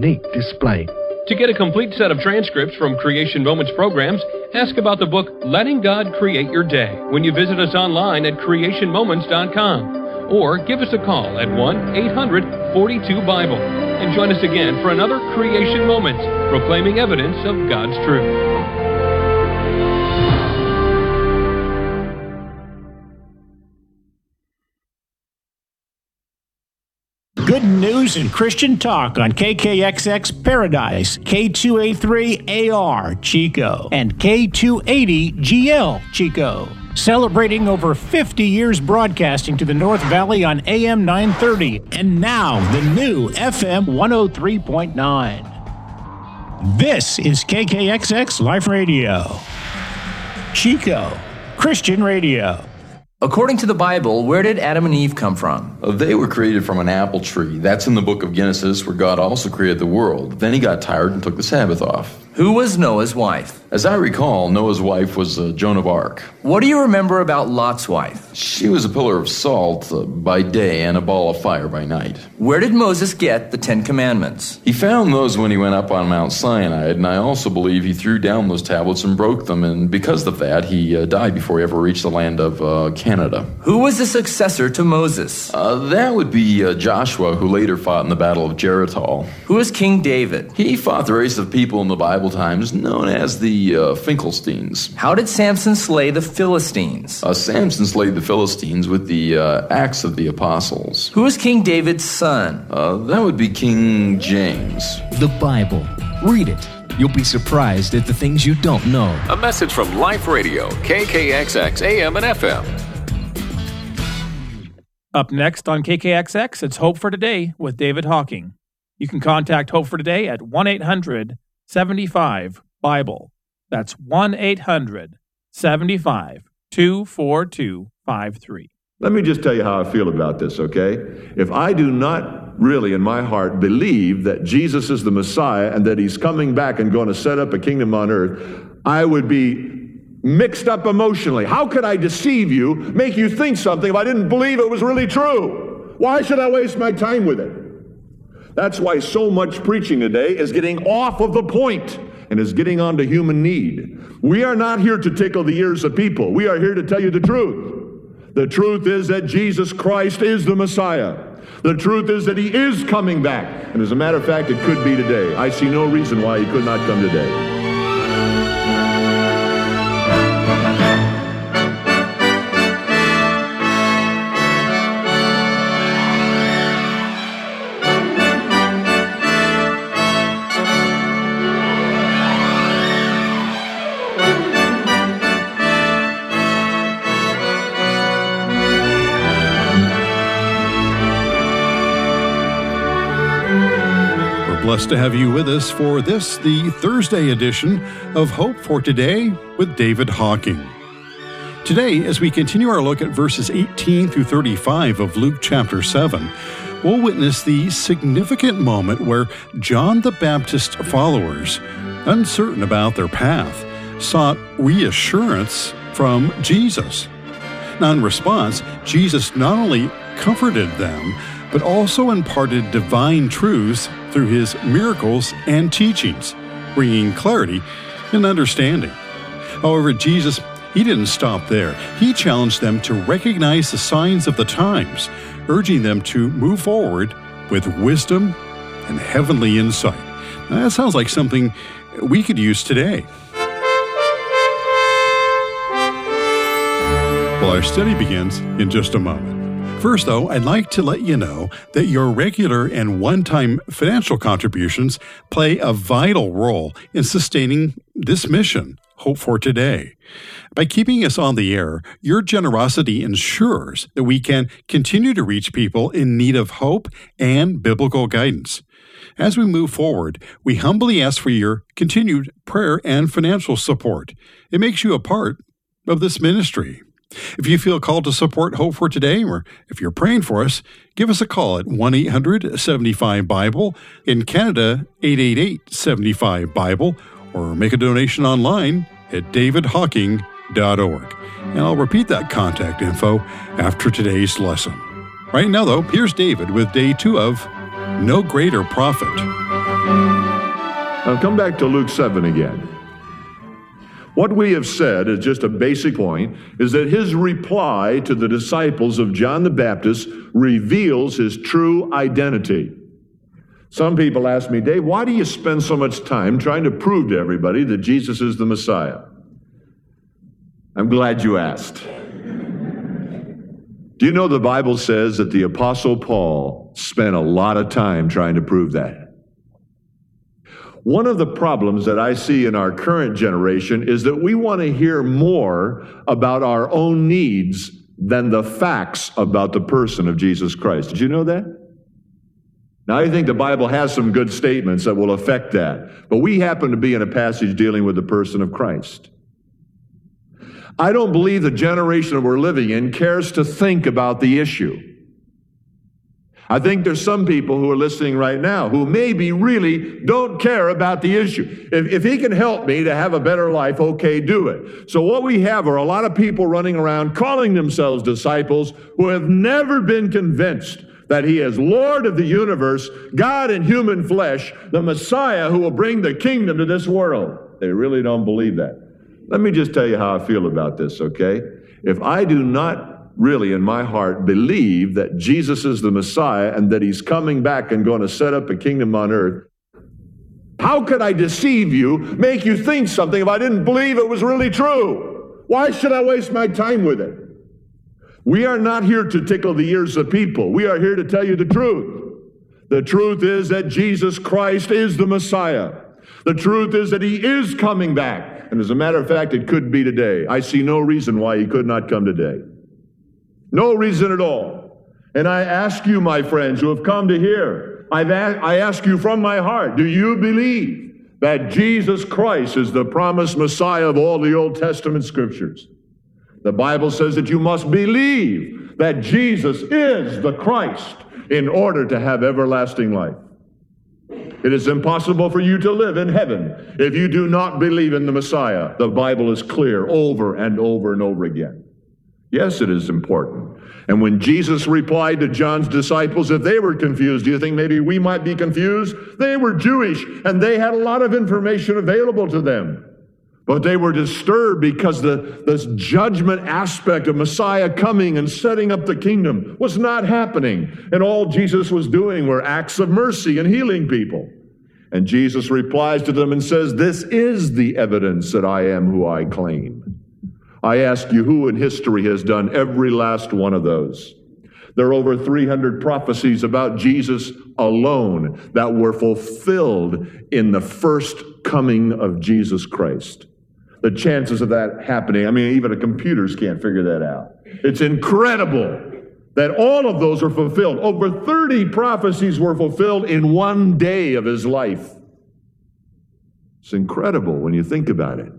unique display. To get a complete set of transcripts from Creation Moments programs, ask about the book Letting God Create Your Day when you visit us online at creationmoments.com or give us a call at 1 800 42 Bible and join us again for another Creation Moments, proclaiming evidence of God's truth. Good news and Christian talk on KKXX Paradise, K2A3AR Chico, and K280GL Chico. Celebrating over 50 years broadcasting to the North Valley on AM 930 and now the new FM 103.9. This is KKXX Life Radio. Chico, Christian Radio. According to the Bible, where did Adam and Eve come from? Uh, They were created from an apple tree. That's in the book of Genesis, where God also created the world. Then he got tired and took the Sabbath off. Who was Noah's wife? As I recall, Noah's wife was uh, Joan of Arc. What do you remember about Lot's wife? She was a pillar of salt uh, by day and a ball of fire by night. Where did Moses get the Ten Commandments? He found those when he went up on Mount Sinai, and I also believe he threw down those tablets and broke them, and because of that, he uh, died before he ever reached the land of uh, Canada. Who was the successor to Moses? Uh, that would be uh, Joshua, who later fought in the Battle of Jericho. Who was King David? He fought the race of people in the Bible times known as the uh, Finkelsteins. How did Samson slay the Philistines? Uh, Samson slayed the Philistines with the uh, axe of the apostles. Who is King David's son? Uh, that would be King James. The Bible. Read it. You'll be surprised at the things you don't know. A message from Life Radio, KKXX AM and FM. Up next on KKXX, it's Hope for Today with David Hocking. You can contact Hope for Today at 1 800 75 Bible. That's 1 800 75 24253. Let me just tell you how I feel about this, okay? If I do not really, in my heart, believe that Jesus is the Messiah and that he's coming back and going to set up a kingdom on earth, I would be mixed up emotionally. How could I deceive you, make you think something if I didn't believe it was really true? Why should I waste my time with it? That's why so much preaching today is getting off of the point and is getting on to human need. We are not here to tickle the ears of people. We are here to tell you the truth. The truth is that Jesus Christ is the Messiah. The truth is that he is coming back. And as a matter of fact, it could be today. I see no reason why he could not come today. Blessed to have you with us for this, the Thursday edition of Hope for Today with David Hocking. Today, as we continue our look at verses 18 through 35 of Luke chapter 7, we'll witness the significant moment where John the Baptist's followers, uncertain about their path, sought reassurance from Jesus. Now, in response, Jesus not only comforted them, but also imparted divine truths through his miracles and teachings, bringing clarity and understanding. However, Jesus, he didn't stop there. He challenged them to recognize the signs of the times, urging them to move forward with wisdom and heavenly insight. Now, that sounds like something we could use today. Well, our study begins in just a moment. First, though, I'd like to let you know that your regular and one time financial contributions play a vital role in sustaining this mission, Hope for Today. By keeping us on the air, your generosity ensures that we can continue to reach people in need of hope and biblical guidance. As we move forward, we humbly ask for your continued prayer and financial support. It makes you a part of this ministry. If you feel called to support Hope for Today, or if you're praying for us, give us a call at 1 800 75 Bible. In Canada, 888 75 Bible, or make a donation online at davidhocking.org. And I'll repeat that contact info after today's lesson. Right now, though, here's David with day two of No Greater Prophet. Now come back to Luke 7 again. What we have said is just a basic point is that his reply to the disciples of John the Baptist reveals his true identity. Some people ask me, Dave, why do you spend so much time trying to prove to everybody that Jesus is the Messiah? I'm glad you asked. Do you know the Bible says that the Apostle Paul spent a lot of time trying to prove that? One of the problems that I see in our current generation is that we want to hear more about our own needs than the facts about the person of Jesus Christ. Did you know that? Now, I think the Bible has some good statements that will affect that, but we happen to be in a passage dealing with the person of Christ. I don't believe the generation that we're living in cares to think about the issue. I think there's some people who are listening right now who maybe really don't care about the issue. If, if he can help me to have a better life, okay, do it. So what we have are a lot of people running around calling themselves disciples who have never been convinced that he is Lord of the universe, God in human flesh, the Messiah who will bring the kingdom to this world. They really don't believe that. Let me just tell you how I feel about this, okay? If I do not really in my heart believe that Jesus is the Messiah and that he's coming back and going to set up a kingdom on earth, how could I deceive you, make you think something if I didn't believe it was really true? Why should I waste my time with it? We are not here to tickle the ears of people. We are here to tell you the truth. The truth is that Jesus Christ is the Messiah. The truth is that he is coming back. And as a matter of fact, it could be today. I see no reason why he could not come today. No reason at all. And I ask you, my friends who have come to hear, I've a- I ask you from my heart, do you believe that Jesus Christ is the promised Messiah of all the Old Testament scriptures? The Bible says that you must believe that Jesus is the Christ in order to have everlasting life. It is impossible for you to live in heaven if you do not believe in the Messiah. The Bible is clear over and over and over again. Yes, it is important. And when Jesus replied to John's disciples, if they were confused, do you think maybe we might be confused? They were Jewish and they had a lot of information available to them. But they were disturbed because the this judgment aspect of Messiah coming and setting up the kingdom was not happening. And all Jesus was doing were acts of mercy and healing people. And Jesus replies to them and says, This is the evidence that I am who I claim. I ask you, who in history has done every last one of those? There are over 300 prophecies about Jesus alone that were fulfilled in the first coming of Jesus Christ. The chances of that happening, I mean, even the computers can't figure that out. It's incredible that all of those are fulfilled. Over 30 prophecies were fulfilled in one day of his life. It's incredible when you think about it.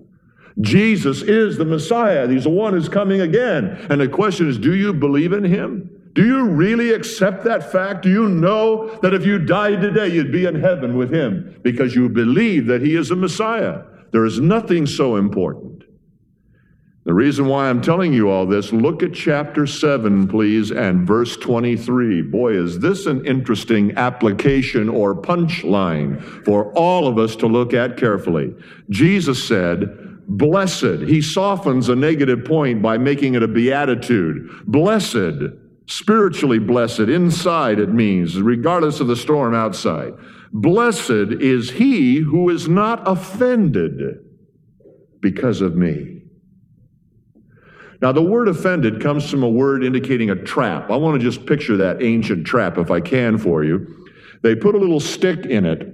Jesus is the Messiah. He's the one who's coming again. And the question is do you believe in him? Do you really accept that fact? Do you know that if you died today, you'd be in heaven with him because you believe that he is a Messiah? There is nothing so important. The reason why I'm telling you all this, look at chapter 7, please, and verse 23. Boy, is this an interesting application or punchline for all of us to look at carefully. Jesus said, Blessed. He softens a negative point by making it a beatitude. Blessed, spiritually blessed, inside it means, regardless of the storm outside. Blessed is he who is not offended because of me. Now, the word offended comes from a word indicating a trap. I want to just picture that ancient trap if I can for you. They put a little stick in it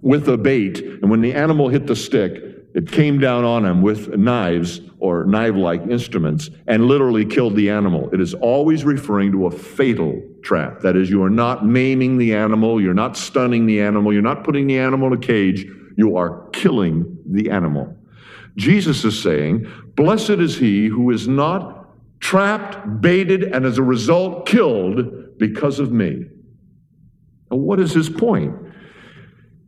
with a bait, and when the animal hit the stick, it came down on him with knives or knife like instruments and literally killed the animal. It is always referring to a fatal trap. That is, you are not maiming the animal, you're not stunning the animal, you're not putting the animal in a cage, you are killing the animal. Jesus is saying, Blessed is he who is not trapped, baited, and as a result killed because of me. Now, what is his point?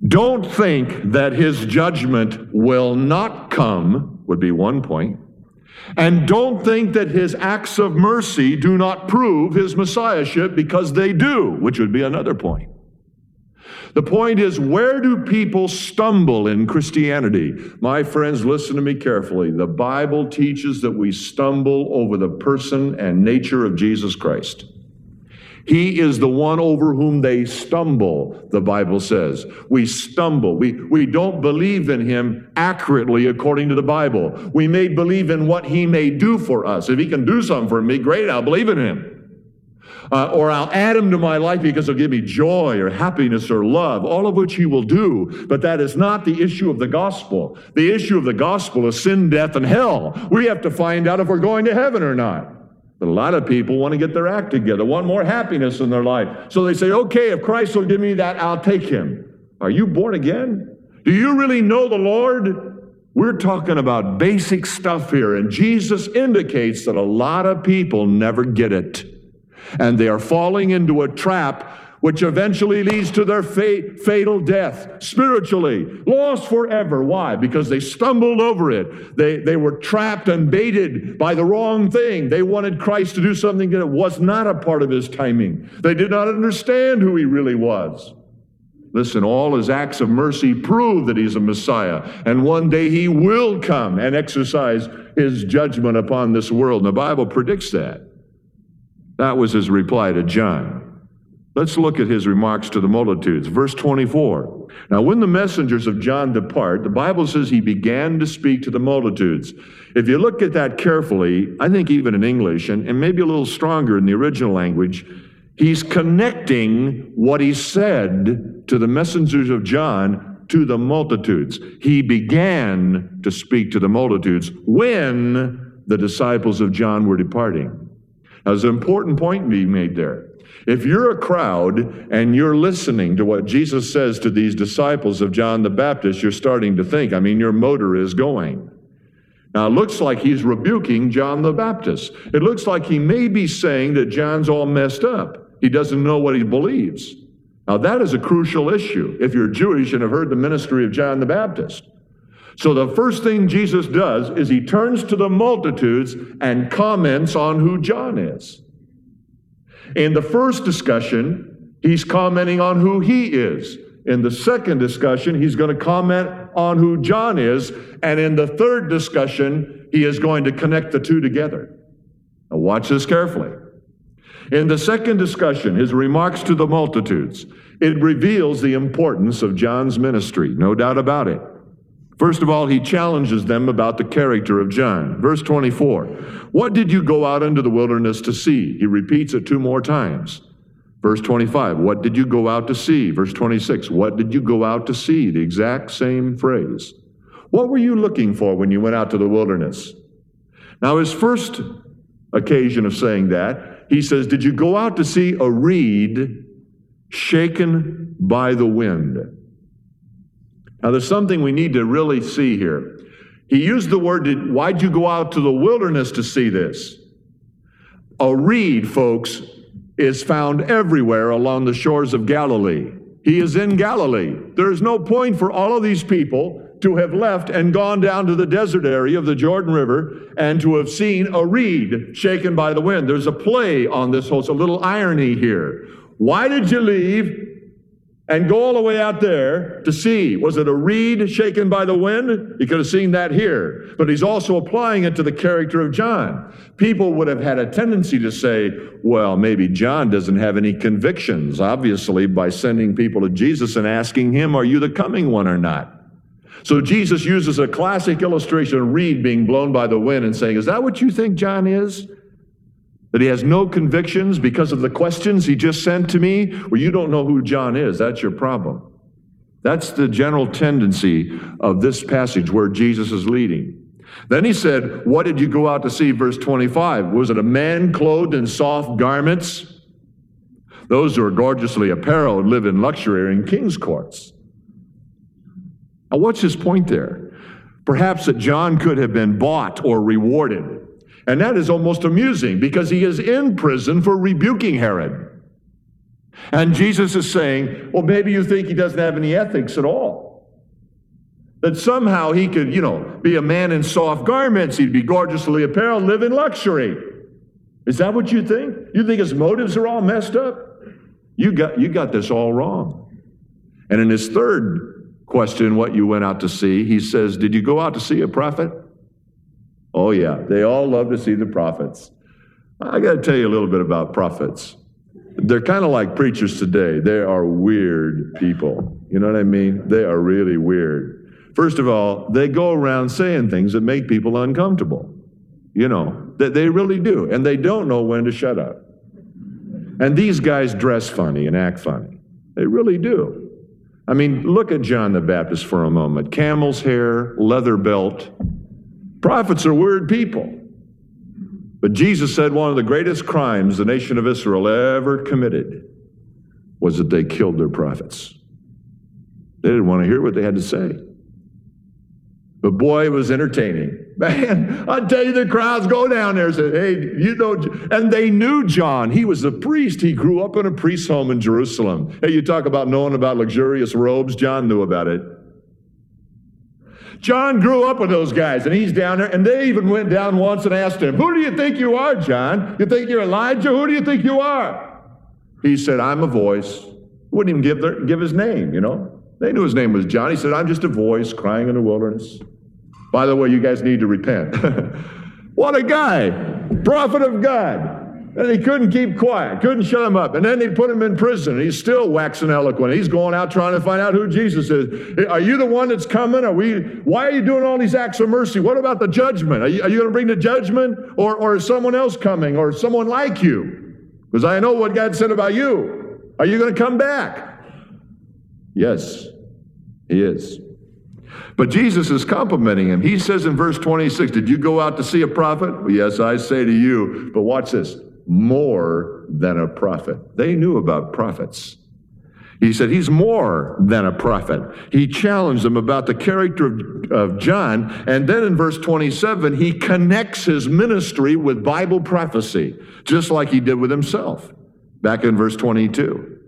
Don't think that his judgment will not come, would be one point. And don't think that his acts of mercy do not prove his messiahship because they do, which would be another point. The point is, where do people stumble in Christianity? My friends, listen to me carefully. The Bible teaches that we stumble over the person and nature of Jesus Christ. He is the one over whom they stumble, the Bible says. We stumble. We, we don't believe in him accurately according to the Bible. We may believe in what he may do for us. If he can do something for me, great, I'll believe in him. Uh, or I'll add him to my life because he'll give me joy or happiness or love, all of which he will do. But that is not the issue of the gospel. The issue of the gospel is sin, death, and hell. We have to find out if we're going to heaven or not. A lot of people want to get their act together, want more happiness in their life. So they say, okay, if Christ will give me that, I'll take him. Are you born again? Do you really know the Lord? We're talking about basic stuff here, and Jesus indicates that a lot of people never get it. And they are falling into a trap which eventually leads to their fa- fatal death spiritually, lost forever. Why? Because they stumbled over it. They, they were trapped and baited by the wrong thing. They wanted Christ to do something that was not a part of his timing. They did not understand who he really was. Listen, all his acts of mercy prove that he's a Messiah, and one day he will come and exercise his judgment upon this world. And the Bible predicts that. That was his reply to John. Let's look at his remarks to the multitudes. Verse 24. Now, when the messengers of John depart, the Bible says he began to speak to the multitudes. If you look at that carefully, I think even in English, and, and maybe a little stronger in the original language, he's connecting what he said to the messengers of John to the multitudes. He began to speak to the multitudes when the disciples of John were departing. Now, there's an important point being made there. If you're a crowd and you're listening to what Jesus says to these disciples of John the Baptist, you're starting to think, I mean, your motor is going. Now, it looks like he's rebuking John the Baptist. It looks like he may be saying that John's all messed up. He doesn't know what he believes. Now, that is a crucial issue if you're Jewish and have heard the ministry of John the Baptist. So, the first thing Jesus does is he turns to the multitudes and comments on who John is. In the first discussion, he's commenting on who he is. In the second discussion, he's going to comment on who John is. And in the third discussion, he is going to connect the two together. Now, watch this carefully. In the second discussion, his remarks to the multitudes, it reveals the importance of John's ministry, no doubt about it. First of all, he challenges them about the character of John. Verse 24 What did you go out into the wilderness to see? He repeats it two more times. Verse 25 What did you go out to see? Verse 26 What did you go out to see? The exact same phrase. What were you looking for when you went out to the wilderness? Now, his first occasion of saying that, he says, Did you go out to see a reed shaken by the wind? Now, there's something we need to really see here. He used the word, why'd you go out to the wilderness to see this? A reed, folks, is found everywhere along the shores of Galilee. He is in Galilee. There is no point for all of these people to have left and gone down to the desert area of the Jordan River and to have seen a reed shaken by the wind. There's a play on this whole, it's a little irony here. Why did you leave and go all the way out there to see was it a reed shaken by the wind? You could have seen that here. But he's also applying it to the character of John. People would have had a tendency to say, well, maybe John doesn't have any convictions, obviously, by sending people to Jesus and asking him, Are you the coming one or not? So Jesus uses a classic illustration of reed being blown by the wind and saying, Is that what you think John is? That he has no convictions because of the questions he just sent to me? Well, you don't know who John is. That's your problem. That's the general tendency of this passage where Jesus is leading. Then he said, What did you go out to see? Verse 25. Was it a man clothed in soft garments? Those who are gorgeously apparelled live in luxury in king's courts. Now, what's his point there? Perhaps that John could have been bought or rewarded. And that is almost amusing because he is in prison for rebuking Herod. And Jesus is saying, well, maybe you think he doesn't have any ethics at all. That somehow he could, you know, be a man in soft garments, he'd be gorgeously apparelled, live in luxury. Is that what you think? You think his motives are all messed up? You got, you got this all wrong. And in his third question, what you went out to see, he says, Did you go out to see a prophet? Oh, yeah. They all love to see the prophets. I got to tell you a little bit about prophets. They're kind of like preachers today. They are weird people. You know what I mean? They are really weird. First of all, they go around saying things that make people uncomfortable. You know, that they really do. And they don't know when to shut up. And these guys dress funny and act funny. They really do. I mean, look at John the Baptist for a moment. Camel's hair, leather belt. Prophets are weird people. But Jesus said one of the greatest crimes the nation of Israel ever committed was that they killed their prophets. They didn't want to hear what they had to say. But boy, it was entertaining. Man, I tell you, the crowds go down there and say, hey, you know, and they knew John. He was a priest. He grew up in a priest's home in Jerusalem. Hey, you talk about knowing about luxurious robes. John knew about it. John grew up with those guys, and he's down there, and they even went down once and asked him, Who do you think you are, John? You think you're Elijah? Who do you think you are? He said, I'm a voice. Wouldn't even give, their, give his name, you know. They knew his name was John. He said, I'm just a voice crying in the wilderness. By the way, you guys need to repent. what a guy, prophet of God. And he couldn't keep quiet, couldn't shut him up. And then they put him in prison. He's still waxing eloquent. He's going out trying to find out who Jesus is. Are you the one that's coming? Are we? Why are you doing all these acts of mercy? What about the judgment? Are you, you going to bring the judgment, or, or is someone else coming, or someone like you? Because I know what God said about you. Are you going to come back? Yes, he is. But Jesus is complimenting him. He says in verse 26, Did you go out to see a prophet? Well, yes, I say to you. But watch this more than a prophet. They knew about prophets. He said he's more than a prophet. He challenged them about the character of, of, John. And then in verse 27, he connects his ministry with Bible prophecy, just like he did with himself back in verse 22.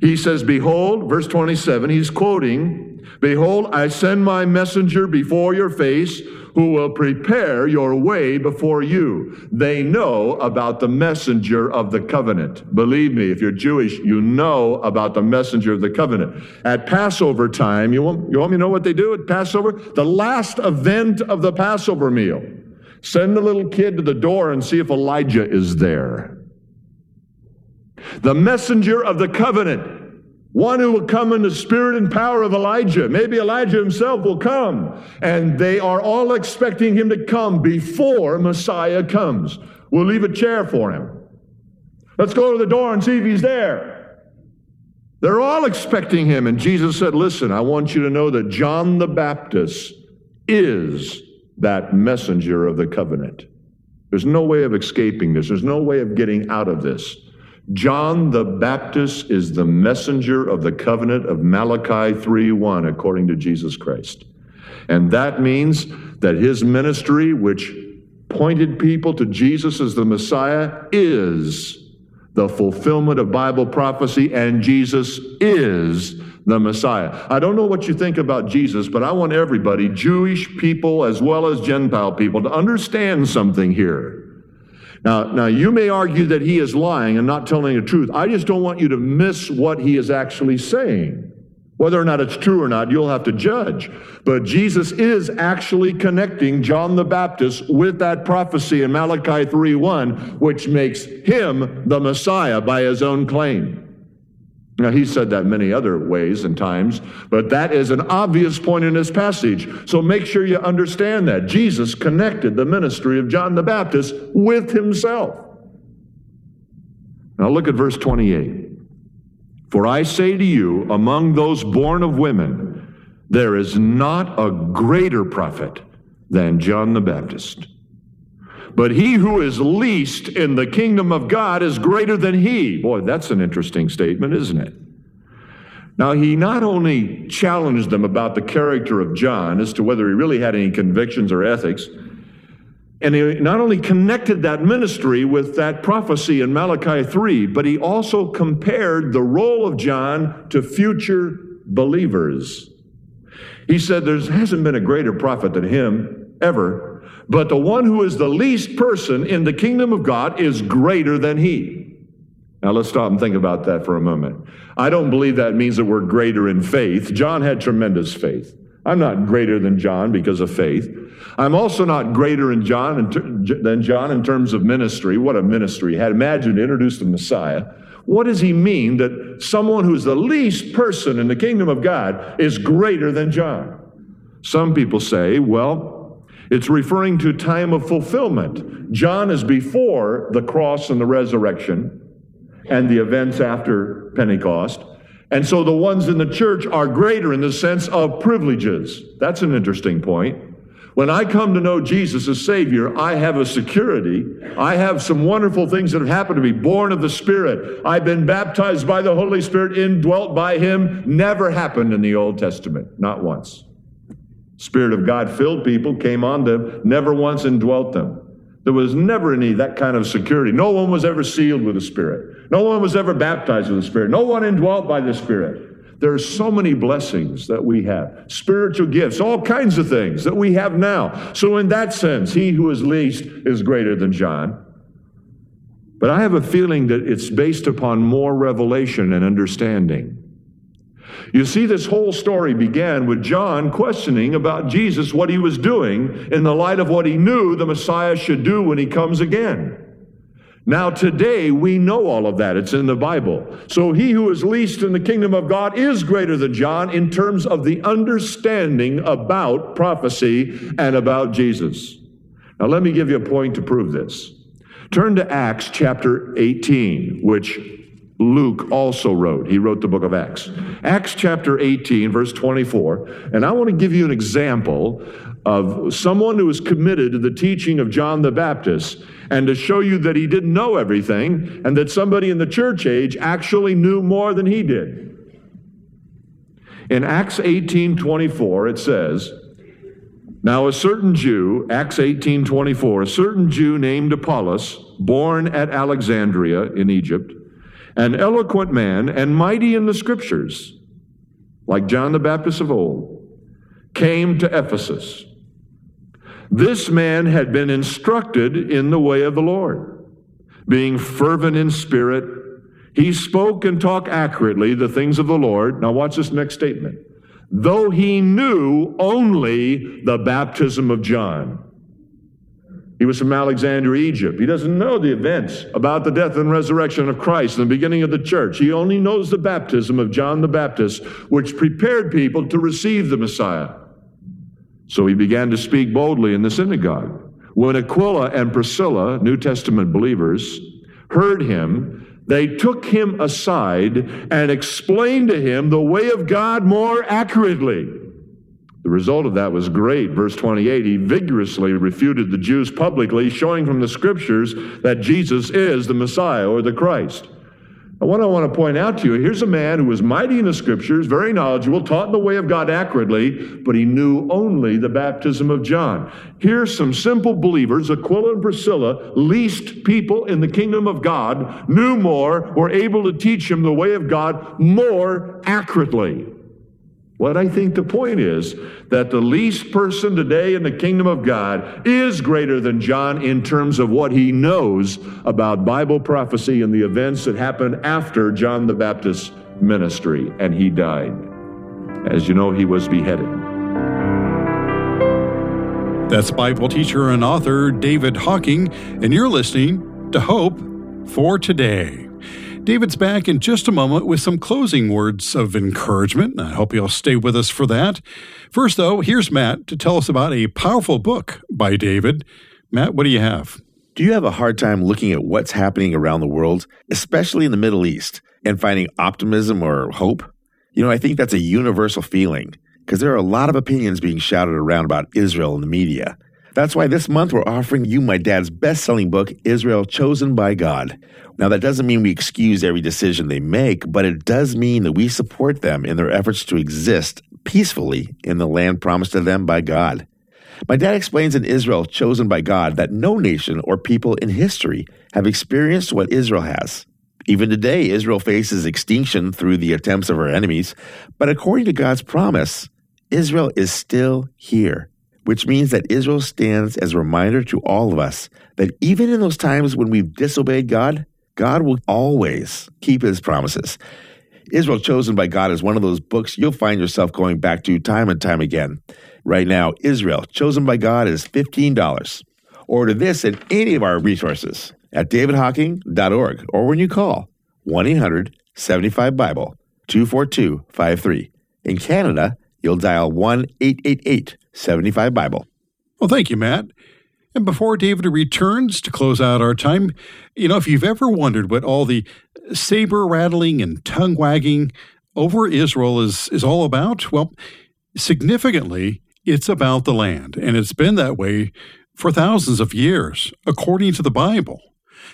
He says, Behold, verse 27, he's quoting Behold, I send my messenger before your face who will prepare your way before you. They know about the messenger of the covenant. Believe me, if you're Jewish, you know about the messenger of the covenant. At Passover time, you want, you want me to know what they do at Passover? The last event of the Passover meal. Send the little kid to the door and see if Elijah is there. The messenger of the covenant one who will come in the spirit and power of Elijah. Maybe Elijah himself will come. And they are all expecting him to come before Messiah comes. We'll leave a chair for him. Let's go to the door and see if he's there. They're all expecting him. And Jesus said, Listen, I want you to know that John the Baptist is that messenger of the covenant. There's no way of escaping this, there's no way of getting out of this. John the Baptist is the messenger of the covenant of Malachi 3:1 according to Jesus Christ. And that means that his ministry which pointed people to Jesus as the Messiah is the fulfillment of Bible prophecy and Jesus is the Messiah. I don't know what you think about Jesus, but I want everybody, Jewish people as well as Gentile people, to understand something here. Now, now you may argue that he is lying and not telling the truth. I just don't want you to miss what he is actually saying. Whether or not it's true or not, you'll have to judge. But Jesus is actually connecting John the Baptist with that prophecy in Malachi 3:1, which makes him the Messiah by his own claim. Now, he said that many other ways and times, but that is an obvious point in this passage. So make sure you understand that. Jesus connected the ministry of John the Baptist with himself. Now, look at verse 28. For I say to you, among those born of women, there is not a greater prophet than John the Baptist. But he who is least in the kingdom of God is greater than he. Boy, that's an interesting statement, isn't it? Now, he not only challenged them about the character of John as to whether he really had any convictions or ethics, and he not only connected that ministry with that prophecy in Malachi 3, but he also compared the role of John to future believers. He said there hasn't been a greater prophet than him ever but the one who is the least person in the kingdom of God is greater than he. Now let's stop and think about that for a moment. I don't believe that means that we're greater in faith. John had tremendous faith. I'm not greater than John because of faith. I'm also not greater in John than John in terms of ministry. What a ministry had. imagined to introduce the Messiah. What does he mean that someone who's the least person in the kingdom of God is greater than John? Some people say, well, it's referring to time of fulfillment. John is before the cross and the resurrection and the events after Pentecost. And so the ones in the church are greater in the sense of privileges. That's an interesting point. When I come to know Jesus as Savior, I have a security. I have some wonderful things that have happened to me. Born of the Spirit. I've been baptized by the Holy Spirit, indwelt by Him. Never happened in the Old Testament. Not once. Spirit of God filled people came on them, never once indwelt them. There was never any that kind of security. No one was ever sealed with the Spirit. No one was ever baptized with the Spirit. No one indwelt by the Spirit. There are so many blessings that we have, spiritual gifts, all kinds of things that we have now. So, in that sense, he who is least is greater than John. But I have a feeling that it's based upon more revelation and understanding. You see, this whole story began with John questioning about Jesus, what he was doing, in the light of what he knew the Messiah should do when he comes again. Now, today, we know all of that. It's in the Bible. So, he who is least in the kingdom of God is greater than John in terms of the understanding about prophecy and about Jesus. Now, let me give you a point to prove this. Turn to Acts chapter 18, which Luke also wrote. He wrote the book of Acts. Acts chapter 18, verse 24. And I want to give you an example of someone who is committed to the teaching of John the Baptist and to show you that he didn't know everything and that somebody in the church age actually knew more than he did. In Acts 18:24 it says, now a certain Jew, Acts 18:24, a certain Jew named Apollos, born at Alexandria in Egypt, an eloquent man and mighty in the scriptures, like John the Baptist of old, came to Ephesus. This man had been instructed in the way of the Lord, being fervent in spirit. He spoke and talked accurately the things of the Lord. Now, watch this next statement. Though he knew only the baptism of John. He was from Alexandria, Egypt. He doesn't know the events about the death and resurrection of Christ and the beginning of the church. He only knows the baptism of John the Baptist, which prepared people to receive the Messiah. So he began to speak boldly in the synagogue. When Aquila and Priscilla, New Testament believers, heard him, they took him aside and explained to him the way of God more accurately. The result of that was great. Verse 28 he vigorously refuted the Jews publicly, showing from the scriptures that Jesus is the Messiah or the Christ. And what I want to point out to you here's a man who was mighty in the scriptures, very knowledgeable, taught the way of God accurately, but he knew only the baptism of John. Here's some simple believers, Aquila and Priscilla, least people in the kingdom of God, knew more, were able to teach him the way of God more accurately. What I think the point is that the least person today in the kingdom of God is greater than John in terms of what he knows about Bible prophecy and the events that happened after John the Baptist's ministry, and he died. As you know, he was beheaded. That's Bible teacher and author David Hocking, and you're listening to Hope for Today. David's back in just a moment with some closing words of encouragement. I hope you'll stay with us for that. First, though, here's Matt to tell us about a powerful book by David. Matt, what do you have? Do you have a hard time looking at what's happening around the world, especially in the Middle East, and finding optimism or hope? You know, I think that's a universal feeling because there are a lot of opinions being shouted around about Israel in the media. That's why this month we're offering you my dad's best selling book, Israel Chosen by God. Now, that doesn't mean we excuse every decision they make, but it does mean that we support them in their efforts to exist peacefully in the land promised to them by God. My dad explains in Israel Chosen by God that no nation or people in history have experienced what Israel has. Even today, Israel faces extinction through the attempts of our enemies, but according to God's promise, Israel is still here which means that Israel stands as a reminder to all of us that even in those times when we've disobeyed God, God will always keep his promises. Israel Chosen by God is one of those books you'll find yourself going back to time and time again. Right now, Israel Chosen by God is $15. Order this at any of our resources at davidhocking.org or when you call 1 800 75 Bible 242 53. In Canada, you'll dial 1 888 75 Bible. Well, thank you, Matt. And before David returns to close out our time, you know, if you've ever wondered what all the saber rattling and tongue wagging over Israel is, is all about, well, significantly, it's about the land. And it's been that way for thousands of years, according to the Bible.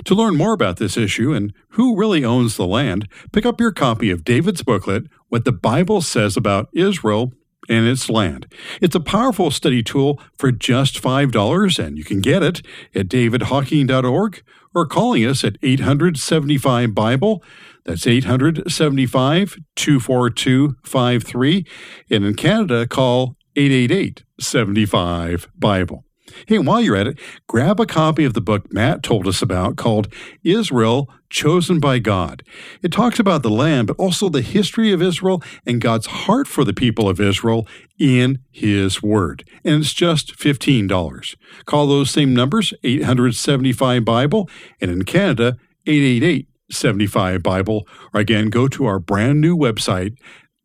To learn more about this issue and who really owns the land, pick up your copy of David's booklet, What the Bible Says About Israel and its land. It's a powerful study tool for just $5, and you can get it at davidhocking.org or calling us at 875 Bible. That's 875 242 53. And in Canada, call 888 75 Bible. Hey, while you're at it, grab a copy of the book Matt told us about called Israel Chosen by God. It talks about the land, but also the history of Israel and God's heart for the people of Israel in His Word. And it's just $15. Call those same numbers, 875 Bible, and in Canada, 888 75 Bible, or again, go to our brand new website,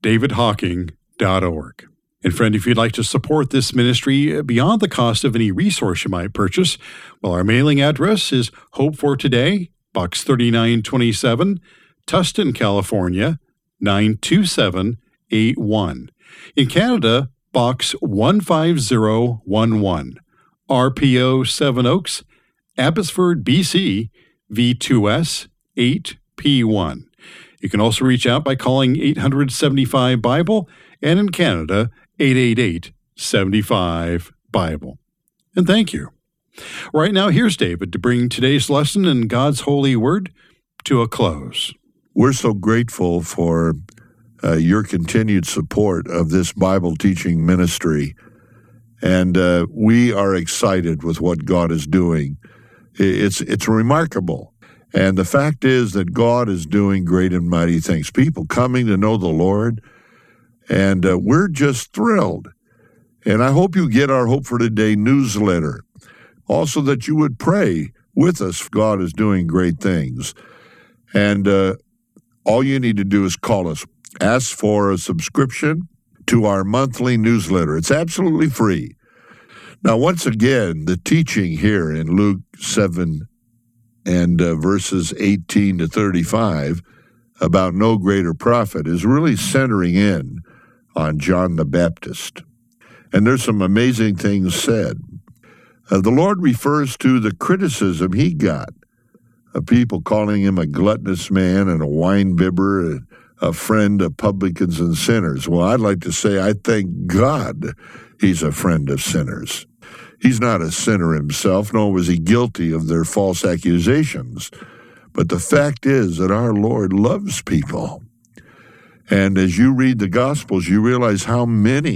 davidhocking.org. And friend, if you'd like to support this ministry beyond the cost of any resource you might purchase, well, our mailing address is Hope for Today, Box 3927, Tustin, California, 92781. In Canada, Box 15011, RPO 7 Oaks, Abbotsford, BC, V2S 8P1. You can also reach out by calling 875 Bible and in Canada 888 75 Bible. And thank you. Right now, here's David to bring today's lesson in God's holy word to a close. We're so grateful for uh, your continued support of this Bible teaching ministry. And uh, we are excited with what God is doing. It's, it's remarkable. And the fact is that God is doing great and mighty things. People coming to know the Lord, and uh, we're just thrilled. And I hope you get our Hope for Today newsletter. Also, that you would pray with us. God is doing great things. And uh, all you need to do is call us. Ask for a subscription to our monthly newsletter. It's absolutely free. Now, once again, the teaching here in Luke 7 and uh, verses 18 to 35 about no greater prophet is really centering in on John the Baptist. And there's some amazing things said. Uh, the Lord refers to the criticism he got of people calling him a gluttonous man and a wine bibber, a friend of publicans and sinners. Well, I'd like to say I thank God he's a friend of sinners. He's not a sinner himself, nor was he guilty of their false accusations. But the fact is that our Lord loves people. And as you read the Gospels, you realize how many